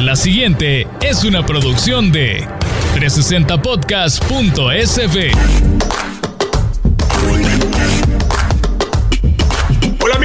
La siguiente es una producción de 360podcast.sv.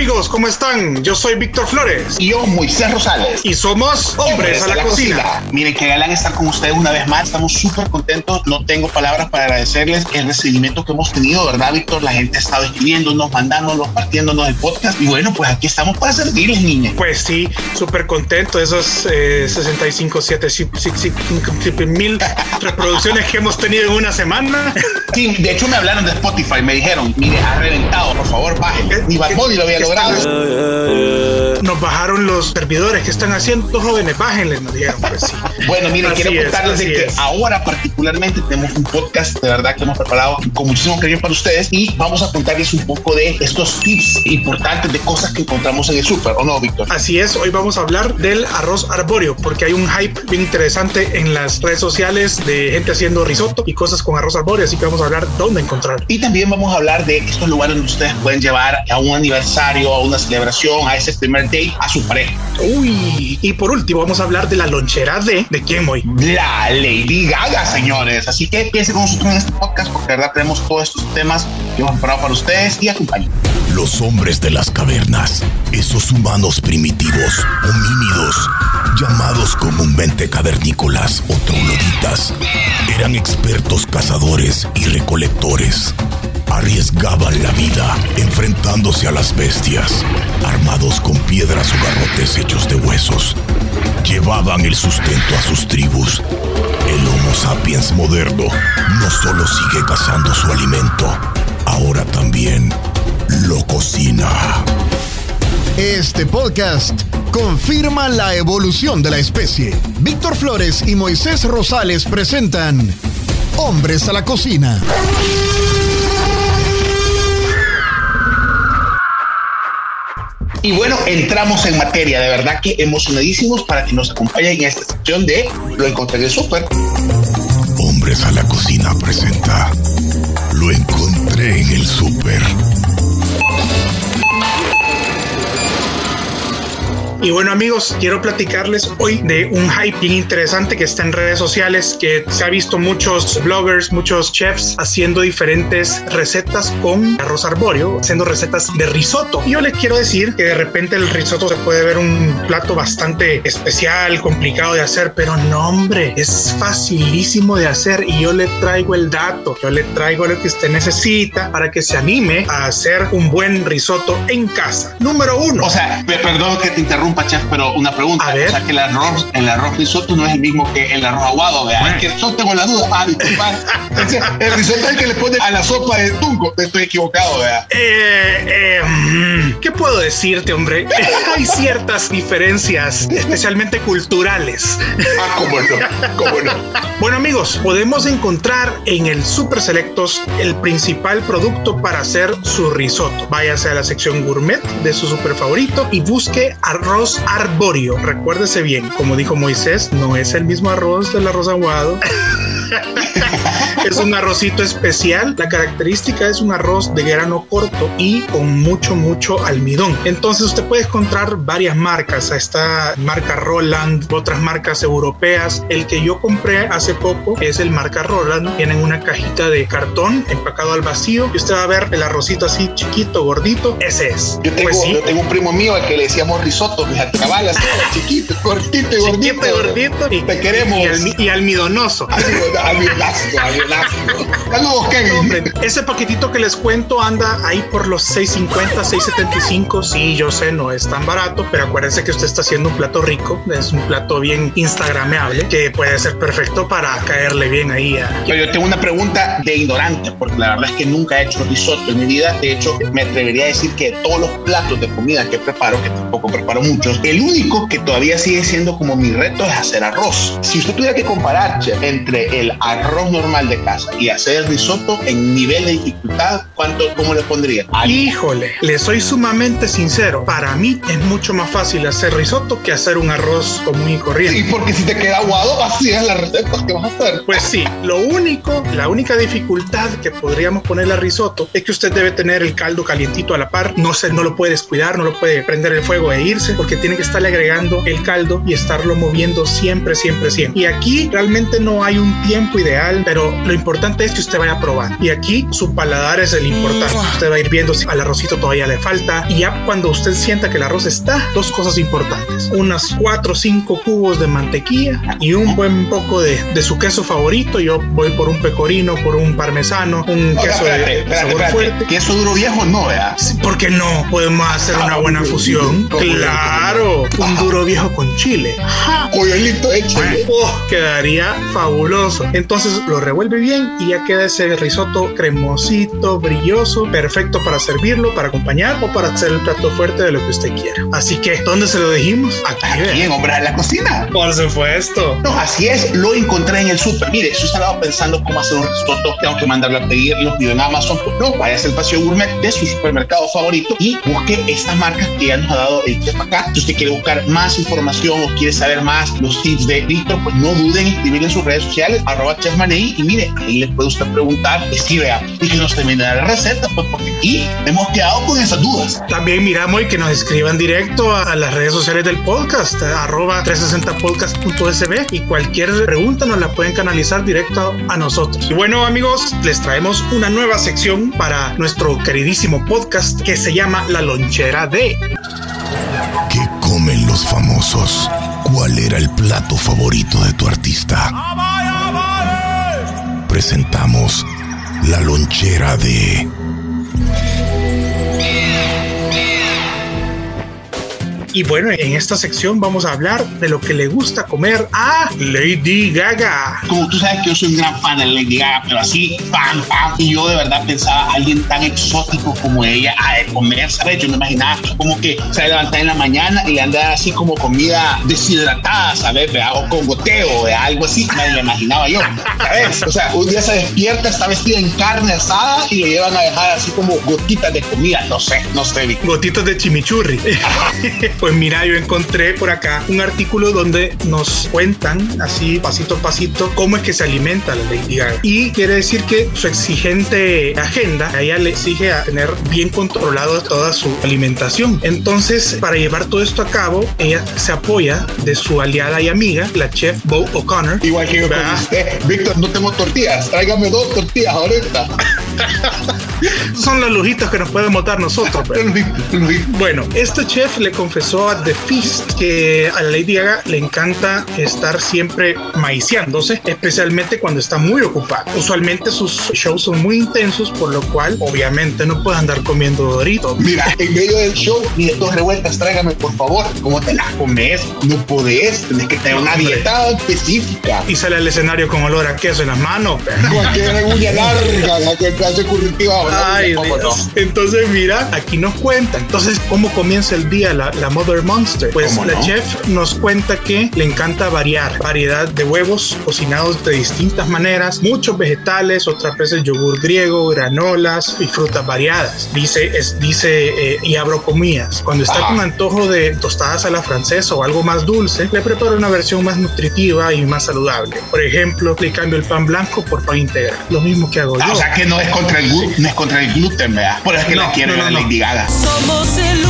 amigos, ¿cómo están? Yo soy Víctor Flores. Y yo, Moisés Rosales. Y somos Hombres, a la, cocina. Miren, qué galán estar con ustedes una vez más. Estamos súper contentos. No tengo palabras para agradecerles el recibimiento que hemos tenido, ¿verdad, Víctor? La gente ha estado escribiéndonos, mandándonos, partiéndonos el podcast. Y bueno, pues aquí estamos para servirles, niña. Pues sí, súper contento. Esos eh, 65, 7, mil reproducciones que hemos tenido en una semana. Sí, de hecho me hablaron de Spotify. Me dijeron, mire, ha reventado, por favor, bajen. Ni Bad Bunny lo había logrado. Nos bajaron los servidores que están haciendo jóvenes, bájenles, nos dijeron. Pues bueno, miren, quiero contarles de que ahora particularmente tenemos un podcast de verdad que hemos preparado con muchísimo cariño para ustedes y vamos a contarles un poco de estos tips importantes de cosas que encontramos en el súper, ¿o no, Víctor? Así es, hoy vamos a hablar del arroz arbóreo porque hay un hype bien interesante en las redes sociales de gente haciendo risotto y cosas con arroz arbóreo, así que vamos a hablar dónde encontrar. Y también vamos a hablar de estos lugares donde ustedes pueden llevar a un aniversario a una celebración, a ese primer date a su pareja. Uy, y por último vamos a hablar de la lonchera de, ¿de quién hoy? La Lady Gaga, señores. Así que piensen con nosotros en este podcast porque de verdad tenemos todos estos temas que hemos preparado para ustedes y acompañen. Los hombres de las cavernas, esos humanos primitivos, homínidos, llamados comúnmente cavernícolas o trogloditas, eran expertos cazadores y recolectores arriesgaban la vida enfrentándose a las bestias, armados con piedras o garrotes hechos de huesos. Llevaban el sustento a sus tribus. El Homo sapiens moderno no solo sigue cazando su alimento, ahora también lo cocina. Este podcast confirma la evolución de la especie. Víctor Flores y Moisés Rosales presentan Hombres a la Cocina. Y bueno, entramos en materia, de verdad que emocionadísimos para que nos acompañen en esta sección de Lo encontré en el súper. Hombres a la cocina presenta Lo encontré en el súper. Y bueno amigos, quiero platicarles hoy de un hype bien interesante que está en redes sociales, que se ha visto muchos bloggers, muchos chefs haciendo diferentes recetas con arroz arbóreo, haciendo recetas de risotto. Y yo les quiero decir que de repente el risotto se puede ver un plato bastante especial, complicado de hacer, pero no hombre, es facilísimo de hacer y yo le traigo el dato, yo le traigo lo que usted necesita para que se anime a hacer un buen risotto en casa. Número uno. O sea, perdón que te interrumpa chef, pero una pregunta. O sea, que el arroz, el arroz risotto no es el mismo que el arroz aguado, ¿vea? Es que yo tengo la duda. Ah, disculpa. el risotto es el que le pone a la sopa de tunco. Estoy equivocado, ¿vea? Eh, eh, mm, ¿Qué puedo decirte, hombre? Hay ciertas diferencias, especialmente culturales. Ah, cómo no, cómo no. Bueno, amigos, podemos encontrar en el Super Selectos el principal producto para hacer su risotto. Váyase a la sección gourmet de su super favorito y busque arroz arbóreo. Recuérdese bien, como dijo Moisés, no es el mismo arroz del arroz aguado. Es un arrocito especial. La característica es un arroz de grano corto y con mucho, mucho almidón. Entonces usted puede encontrar varias marcas. Esta marca Roland, otras marcas europeas. El que yo compré hace poco es el marca Roland. Tienen una cajita de cartón empacado al vacío y usted va a ver el arrocito así chiquito, gordito. Ese es. Yo tengo, pues yo tengo un primo mío al que le decíamos risotto, fíjate, cabal, así, chiquito, cortito y gordito. Chiquito y gordito. Y, te queremos. Y, almidonoso. Ese paquetito que les cuento anda ahí por los 650, 675. Sí, yo sé, no es tan barato, pero acuérdense que usted está haciendo un plato rico. Es un plato bien instagrameable que puede ser perfecto para caerle bien ahí a. Yo, tengo una pregunta de ignorante, porque la verdad es que nunca he hecho risotto en mi vida. De hecho, me atrevería a decir que todos los platos de comida que preparo, que tampoco preparo muchos, el único que todavía sigue siendo como mi reto es hacer arroz. Si usted tuviera que comparar entre el arroz normal de casa y hacer risotto en nivel de dificultad, ¿cuánto, cómo le pondría? Híjole, le soy sumamente sincero. Para mí es mucho más fácil hacer risotto que hacer un arroz común y corriente. Y porque si te queda aguado, así es la receta que vas a hacer. Pues sí, lo único, la única dificultad que podríamos ponerle a risotto es que usted debe tener el caldo calientito a la par. No se, no lo puede descuidar, no lo puede prender el fuego e irse, porque tiene que estarle agregando el caldo y estarlo moviendo siempre, siempre, siempre. Y aquí realmente no hay un tiempo ideal, pero lo importante es que usted vaya a probar. Y aquí su paladar es el importante. Usted va a ir viendo si al arrocito todavía le falta. Y ya cuando usted sienta que el arroz está, dos cosas importantes. Unas cuatro o cinco cubos de mantequilla y un buen poco de, de, su queso favorito. Yo voy por un pecorino, por un parmesano, un queso de, sabor fuerte. Queso duro viejo no, vea. porque no podemos hacer una buena fusión. Claro, un duro viejo con chile. Coyolito hecho. Oh, quedaría fabuloso. Entonces lo revuelve bien y ya queda ese risotto cremosito, brilloso, perfecto para servirlo, para acompañar o para hacer el plato fuerte de lo que usted quiera. Así que, ¿dónde se lo dijimos? Aquí, Aquí en Hombre de la Cocina. Por supuesto. No, así es, lo encontré en el súper. Mire, si usted estaba pensando cómo hacer un risotto, tengo que mandarlo a pedir, lo pido en Amazon. Pues no, vaya a el paseo gourmet de su supermercado favorito y busque estas marcas que ya nos ha dado el chef acá. Si usted quiere buscar más información o quiere saber más los tips de Víctor, pues no duden en escribir en sus redes sociales, arroba chefmanei, y mire, ahí le puede usted preguntar, escribe y que nos termine la receta, pues porque aquí hemos quedado con esas dudas. También miramos y que nos escriban directo a, las redes sociales del podcast, arroba 360podcast.sb y cualquier pregunta nos la pueden canalizar directo a nosotros. Y bueno amigos, les traemos una nueva sección para nuestro queridísimo podcast que se llama La Lonchera de... ¿Qué comen los famosos? ¿Cuál era el plato favorito de tu artista? Presentamos la lonchera de... Y bueno, en esta sección vamos a hablar de lo que le gusta comer a Lady Gaga. Como tú sabes que yo soy un gran fan de Lady Gaga, pero así, fan, fan. Y yo de verdad pensaba alguien tan exótico como ella a de comer, ¿sabes? Yo me imaginaba como que se levantaba en la mañana y le andaba así como comida deshidratada, ¿sabes? O con goteo, algo así. Me lo imaginaba yo, ¿sabes? O sea, un día se despierta, está vestida en carne asada y le llevan a dejar así como gotitas de comida. No sé, no sé. Gotitas de chimichurri. Pues mira, yo encontré por acá un artículo donde nos cuentan así pasito a pasito cómo es que se alimenta la Lady Gaga. Y quiere decir que su exigente agenda a ella le exige a tener bien controlado toda su alimentación. Entonces, para llevar todo esto a cabo, ella se apoya de su aliada y amiga, la chef Bo O'Connor. Igual que yo con usted. Víctor, no tengo tortillas. Tráigame dos tortillas ahorita. Son los lujitos que nos podemos dar nosotros. Bueno, este chef le confesó a The Feast que a la Lady Gaga le encanta estar siempre maiciándose, especialmente cuando está muy ocupada. Usualmente sus shows son muy intensos, por lo cual obviamente no puede andar comiendo doritos. Mira, en medio del show, mire, dos revueltas, tráigame por favor. ¿Cómo te las comes? No podés, tenés que tener una dieta específica. Y sale al escenario con olor a queso en las manos. Cualquier uña larga, la que hace curritiva. Ay. Entonces, mira, aquí nos cuenta. Entonces, ¿cómo comienza el día la, la Mother Monster? Pues la chef nos cuenta que le encanta variar, variedad de huevos cocinados de distintas maneras, muchos vegetales, otras veces yogur griego, granolas y frutas variadas. Dice, es, dice, eh, y abro comillas. Cuando está con antojo de tostadas a la francesa o algo más dulce, le preparo una versión más nutritiva y más saludable. Por ejemplo, le cambio el pan blanco por pan integral. Lo mismo que hago ah, yo. O sea que no es contra el, no es contra el gluten, ¿verdad? Por eso que la quiere no, no, Lady Gaga. Somos el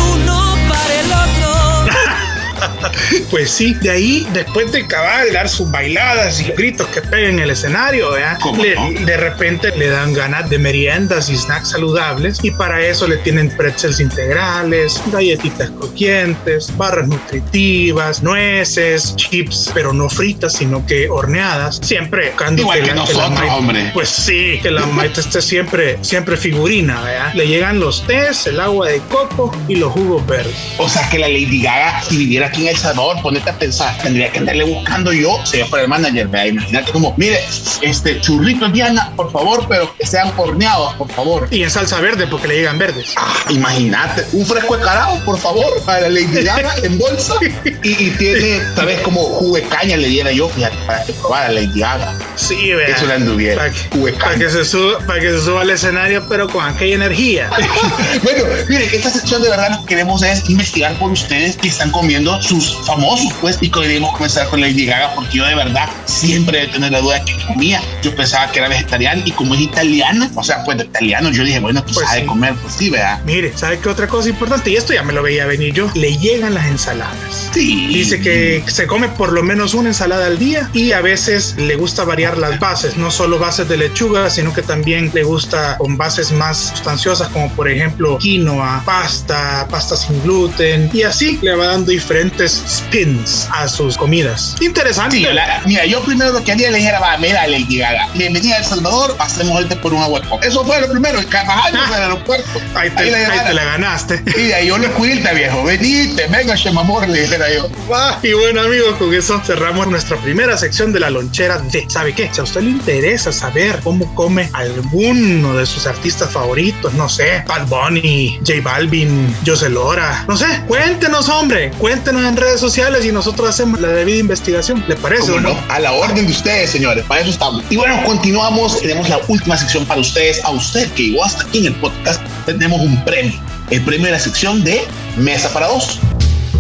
pues sí, de ahí, después de acabar de dar sus bailadas y gritos que peguen en el escenario, de repente le dan ganas de meriendas y snacks saludables y para eso le tienen pretzels integrales, galletitas crujientes, barras nutritivas, nueces, chips, pero no fritas, sino que horneadas, siempre buscando Igual que, nosotros, hombre. Pues sí, que la maite esté siempre, siempre figurina, ¿verdad? Le llegan los tés, el agua de coco y los jugos verdes. O sea que la Lady Gaga, si viviera aquí en El Salvador, ponete a pensar, tendría que andarle buscando yo, sería para el manager, vea, imagínate como, mire, este churrito Diana, por favor, pero que sean horneados, por favor. Y en salsa verde, porque le llegan verdes. Ah, imagínate, un fresco de carao, por favor, para la Lady Gaga en bolsa. y, tiene, tal vez como jugo de caña le diera yo, fíjate. Para que probara Lady Gaga. Sí, vea. Eso le anduviera. Para que, para que se suba, para que se suba al escenario, pero con aquella energía. bueno, miren, esta sección de verdad lo que queremos es investigar por ustedes que están comiendo sus famosos, pues, y queremos comenzar con Lady Gaga, porque yo de verdad siempre he tenido la duda de que comía. Yo pensaba que era vegetariana y como es italiana, o sea, pues de italiano, yo dije, bueno, pues, sabe comer, pues sí, vea. Mire, ¿sabe qué otra cosa importante? Y esto ya me lo veía venir yo. Le llegan las ensaladas. Sí. Dice que se come por lo menos una ensalada al día y a veces le gusta variar las bases, no solo bases de lechuga, sino que también le gusta con bases más sustanciosas como por ejemplo quinoa, pasta, pasta sin gluten y así le va dando diferentes spins a sus comidas. Interesante. Sí, la- mira, yo primero lo que haría le dijera, va, mira, Lady Gaga, bienvenida a El Salvador, pasemos ahorita por una web Eso fue lo primero, el bajarnos del aeropuerto. Ahí te, la ahí llevara. te la ganaste. Y de ahí yo le cuilta, viejo, venite, venga, Shemamor, le dijera yo. Va, Y bueno amigos, con eso cerramos nuestra primera sección de la lonchera de ¿sabe qué? Si a usted le interesa saber cómo come alguno de sus artistas favoritos, no sé, Bad Bunny, J Balvin, José Lora, no sé, cuéntenos hombre, cuéntenos en redes sociales y nosotros hacemos la debida investigación, ¿le parece ¿Cómo o no? A la orden de ustedes, señores, para eso estamos. Y bueno, continuamos, tenemos la última sección para ustedes. A usted que llegó hasta aquí en el podcast, tenemos un premio. El premio de la sección de Mesa para Dos.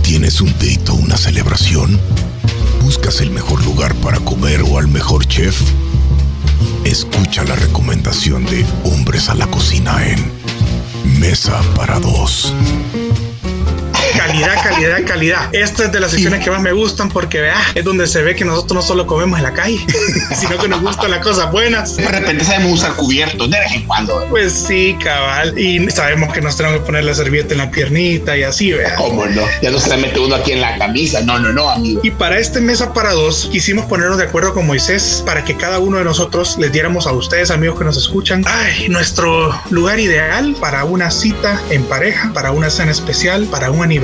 ¿Tienes un date o una celebración? ¿Buscas el mejor lugar para comer o al mejor chef? Escucha la recomendación de Hombres a la Cocina en Mesa para Dos. Calidad, calidad, calidad. Esta es de las secciones que más me gustan porque vea, es donde se ve que nosotros no solo comemos en la calle, sino que nos gustan las cosas buenas. De repente sabemos usar cubiertos de vez en cuando. Pues sí, cabal. Y sabemos que nos tenemos que poner la servilleta en la piernita y así, vea. ¿Cómo no? Ya no se la mete uno aquí en la camisa. No, no, no, amigo. Y para este mesa para dos, quisimos ponernos de acuerdo con Moisés para que cada uno de nosotros les diéramos a ustedes, amigos que nos escuchan, ay, nuestro lugar ideal para una cita en pareja, para una cena especial, para un aniversario,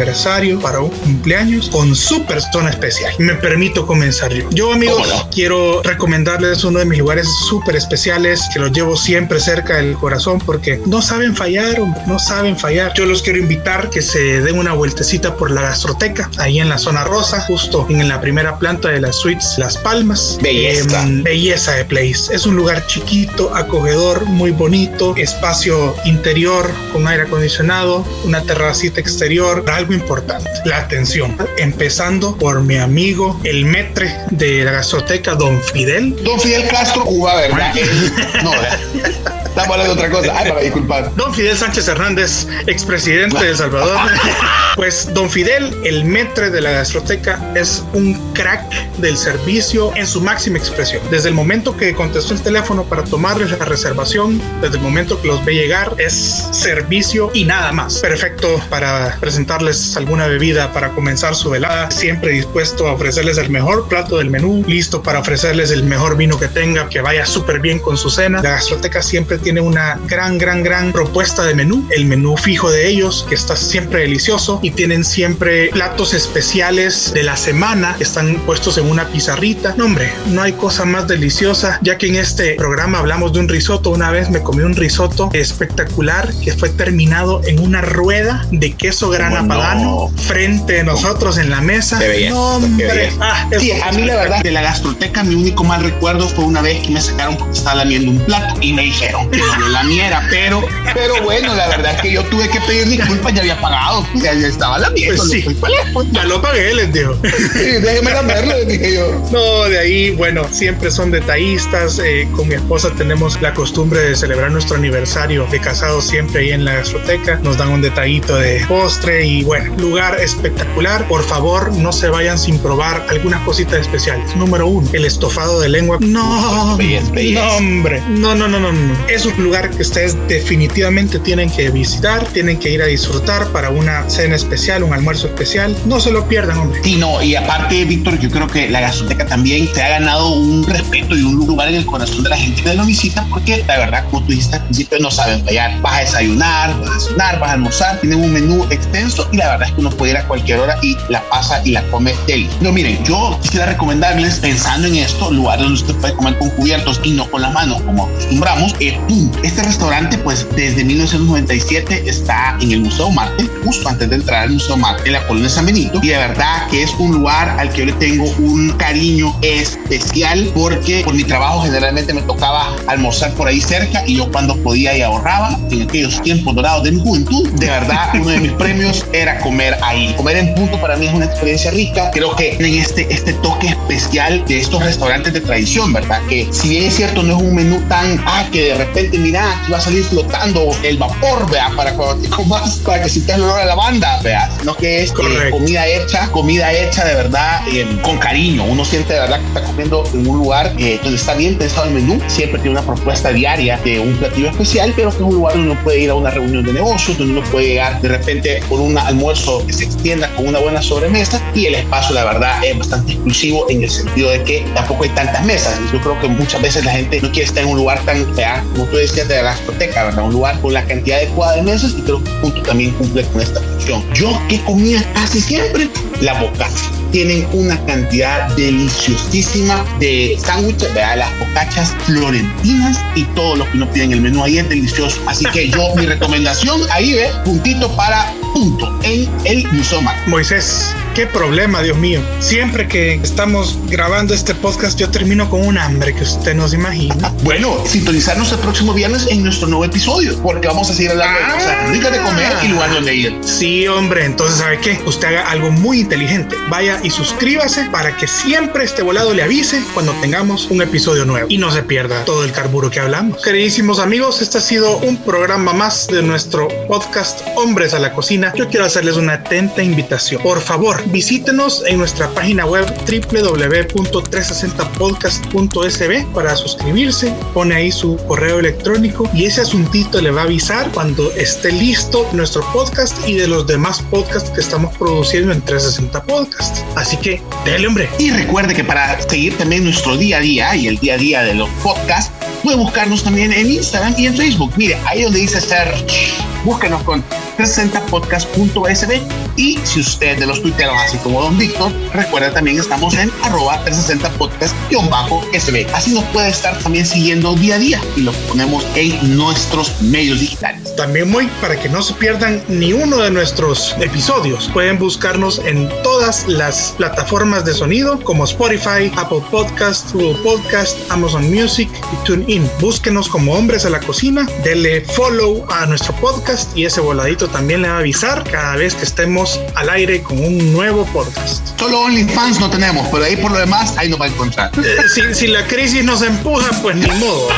para un cumpleaños con su persona especial. Me permito comenzar yo. Yo, amigos, ¿Cómo no? quiero recomendarles uno de mis lugares súper especiales que los llevo siempre cerca del corazón porque no saben fallar, hombre, no saben fallar. Yo los quiero invitar que se den una vueltecita por la gastroteca, ahí en la zona rosa, justo en la primera planta de las suites Las Palmas. Belleza. Em, belleza de place. Es un lugar chiquito, acogedor, muy bonito, espacio interior con aire acondicionado, una terracita exterior, algo importante, la atención. Empezando por mi amigo, el metre de la gastroteca, Don Fidel. Don Fidel Castro, Cuba, ¿verdad? No, ¿verdad? Estamos hablando de otra cosa. Ay, para disculpar. Don Fidel Sánchez Hernández, expresidente de El Salvador. Pues Don Fidel, el metre de la gastroteca, es un crack del servicio en su máxima expresión. Desde el momento que contestó el teléfono para tomarles la reservación, desde el momento que los ve llegar, es servicio y nada más. Perfecto para presentarles alguna bebida para comenzar su velada. Siempre dispuesto a ofrecerles el mejor plato del menú, listo para ofrecerles el mejor vino que tenga, que vaya súper bien con su cena. La gastroteca siempre tiene una gran, gran, gran propuesta de menú. El menú fijo de ellos, que está siempre delicioso, y tienen siempre platos especiales de la semana que están puestos en una pizarrita. No, hombre, no hay cosa más deliciosa, ya que en este programa hablamos de un risotto. Una vez me comí un risotto espectacular que fue terminado en una rueda de queso grana ¿Cómo no? padano frente de nosotros en la mesa. Qué belleza, no, qué hombre. Ah, Sí, a mí la verdad de la gastroteca mi único mal recuerdo fue una vez que me sacaron porque estaba lamiendo un plato y me dijeron que no lo lamiera, pero, pero bueno, la verdad es que yo tuve que pedir disculpas, ya había pagado, ya, ya estaba. Pues sí. pues. Pues, ya lo pagué, les digo. sí, déjeme lamerlo, le dije yo. No, de ahí, bueno, siempre son detallistas. eh, con mi esposa tenemos la costumbre de celebrar nuestro aniversario de casados siempre ahí en la gastroteca. Nos dan un detallito de postre y bueno, lugar espectacular. Por favor, no se vayan sin probar algunas cositas especiales. Número uno, el estofado de lengua. No, no, hombre. No, no, no, no, no. Es un lugar que ustedes definitivamente tienen que visitar, tienen que ir a disfrutar para una cena especial, un almuerzo especial. No se lo pierdan, hombre. Sí, no, y aparte, Víctor, yo creo que la gastroteca también te ha ganado un respeto y un lugar en el corazón de la gente que lo visita, porque la verdad, como tú dijiste al principio, no saben fallar. Vas a desayunar, vas a cenar, vas a almorzar, tienen un menú extenso y la verdad es que uno puede ir a cualquier hora y la pasa y la come deli. No, miren, yo quisiera recomendarles, pensando en esto, lugares donde usted puede comer con cubiertos y no con las manos, como acostumbramos, eh, Punto. Este restaurante, pues desde 1997 está en el Museo Marte, justo antes de entrar al Museo Marte, en la colonia San Benito. Y de verdad que es un lugar al que yo le tengo un cariño especial porque por mi trabajo generalmente me tocaba almorzar por ahí cerca y yo cuando podía y ahorraba en aquellos tiempos dorados de mi juventud, de verdad uno de mis premios era comer ahí. Comer en punto para mí es una experiencia rica. Creo que en este, este toque especial de estos restaurantes de tradición, ¿verdad? Que si bien es cierto, no es un menú tan, ah, que de repente, mira, aquí va a salir flotando el vapor, vea, para cuando te comas, para que sientas el olor a lavanda, vea, sino que es eh, comida hecha, comida hecha de verdad eh, con cariño. Uno siente de verdad que está comiendo en un lugar eh, donde está bien pensado el menú, siempre tiene una propuesta diaria de un platillo especial, pero que es un lugar donde uno puede ir a una reunión de negocios, donde uno puede llegar de repente por un almuerzo que se extienda con una buena sobremesa y el espacio, la verdad, es bastante exclusivo en el sentido de que tampoco hay tantas mesas. Yo creo que muchas veces la gente no quiere estar en un lugar tan, como tú decías, de la discoteca, ¿verdad? Un lugar con la cantidad adecuada de mesas y creo que punto también cumple con esta función. Yo que comía casi siempre la boca tienen una cantidad deliciosísima de sándwiches, vea las bocachas florentinas y todo lo que uno pide el menú ahí es delicioso. Así que yo, mi recomendación, ahí ve, puntito para punto en el Musoma. Moisés, qué problema, Dios mío. Siempre que estamos grabando este podcast, yo termino con un hambre que usted no se imagina. Bueno, sintonizarnos el próximo viernes en nuestro nuevo episodio, porque vamos a seguir hablando de cosas ricas de comer y lugar donde ir. Sí, hombre, entonces, ¿sabe qué? Usted haga algo muy inteligente. Vaya y suscríbase para que siempre este volado le avise cuando tengamos un episodio nuevo y no se pierda todo el carburo que hablamos. Queridísimos amigos, este ha sido un programa más de nuestro podcast Hombres a la Cocina. Yo quiero hacerles una atenta invitación. Por favor, visítenos en nuestra página web www.360podcast.sb para suscribirse. Pone ahí su correo electrónico y ese asuntito le va a avisar cuando esté listo nuestro podcast y de los demás podcasts que estamos produciendo en 360 Podcast. Así que, déle hombre. Y recuerde que para seguir también nuestro día a día y el día a día de los podcasts, puede buscarnos también en Instagram y en Facebook. Mire, ahí donde dice search, búsquenos con 360podcast.sb y si usted de los tuiteros así como Don Víctor, recuerda también estamos en arroba 360podcast-sb. Así nos puede estar también siguiendo día a día y lo ponemos en nuestros medios digitales. También muy para que no se pierdan ni uno de nuestros episodios. Pueden buscarnos en todas las plataformas de sonido como Spotify, Apple Podcast, Google Podcast, Amazon Music y TuneIn. Búsquenos como Hombres a la Cocina, denle follow a nuestro podcast y ese voladito también le va a avisar cada vez que estemos al aire con un nuevo podcast. Solo OnlyFans no tenemos, pero ahí por lo demás, ahí nos va a encontrar. Si, si la crisis nos empuja, pues ni modo.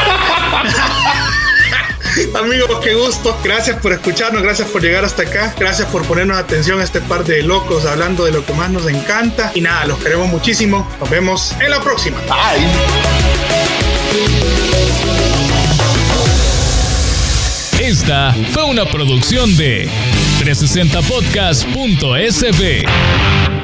Amigos, qué gusto. Gracias por escucharnos, gracias por llegar hasta acá, gracias por ponernos atención a este par de locos hablando de lo que más nos encanta. Y nada, los queremos muchísimo. Nos vemos en la próxima. Bye. Esta fue una producción de 360podcast.sb.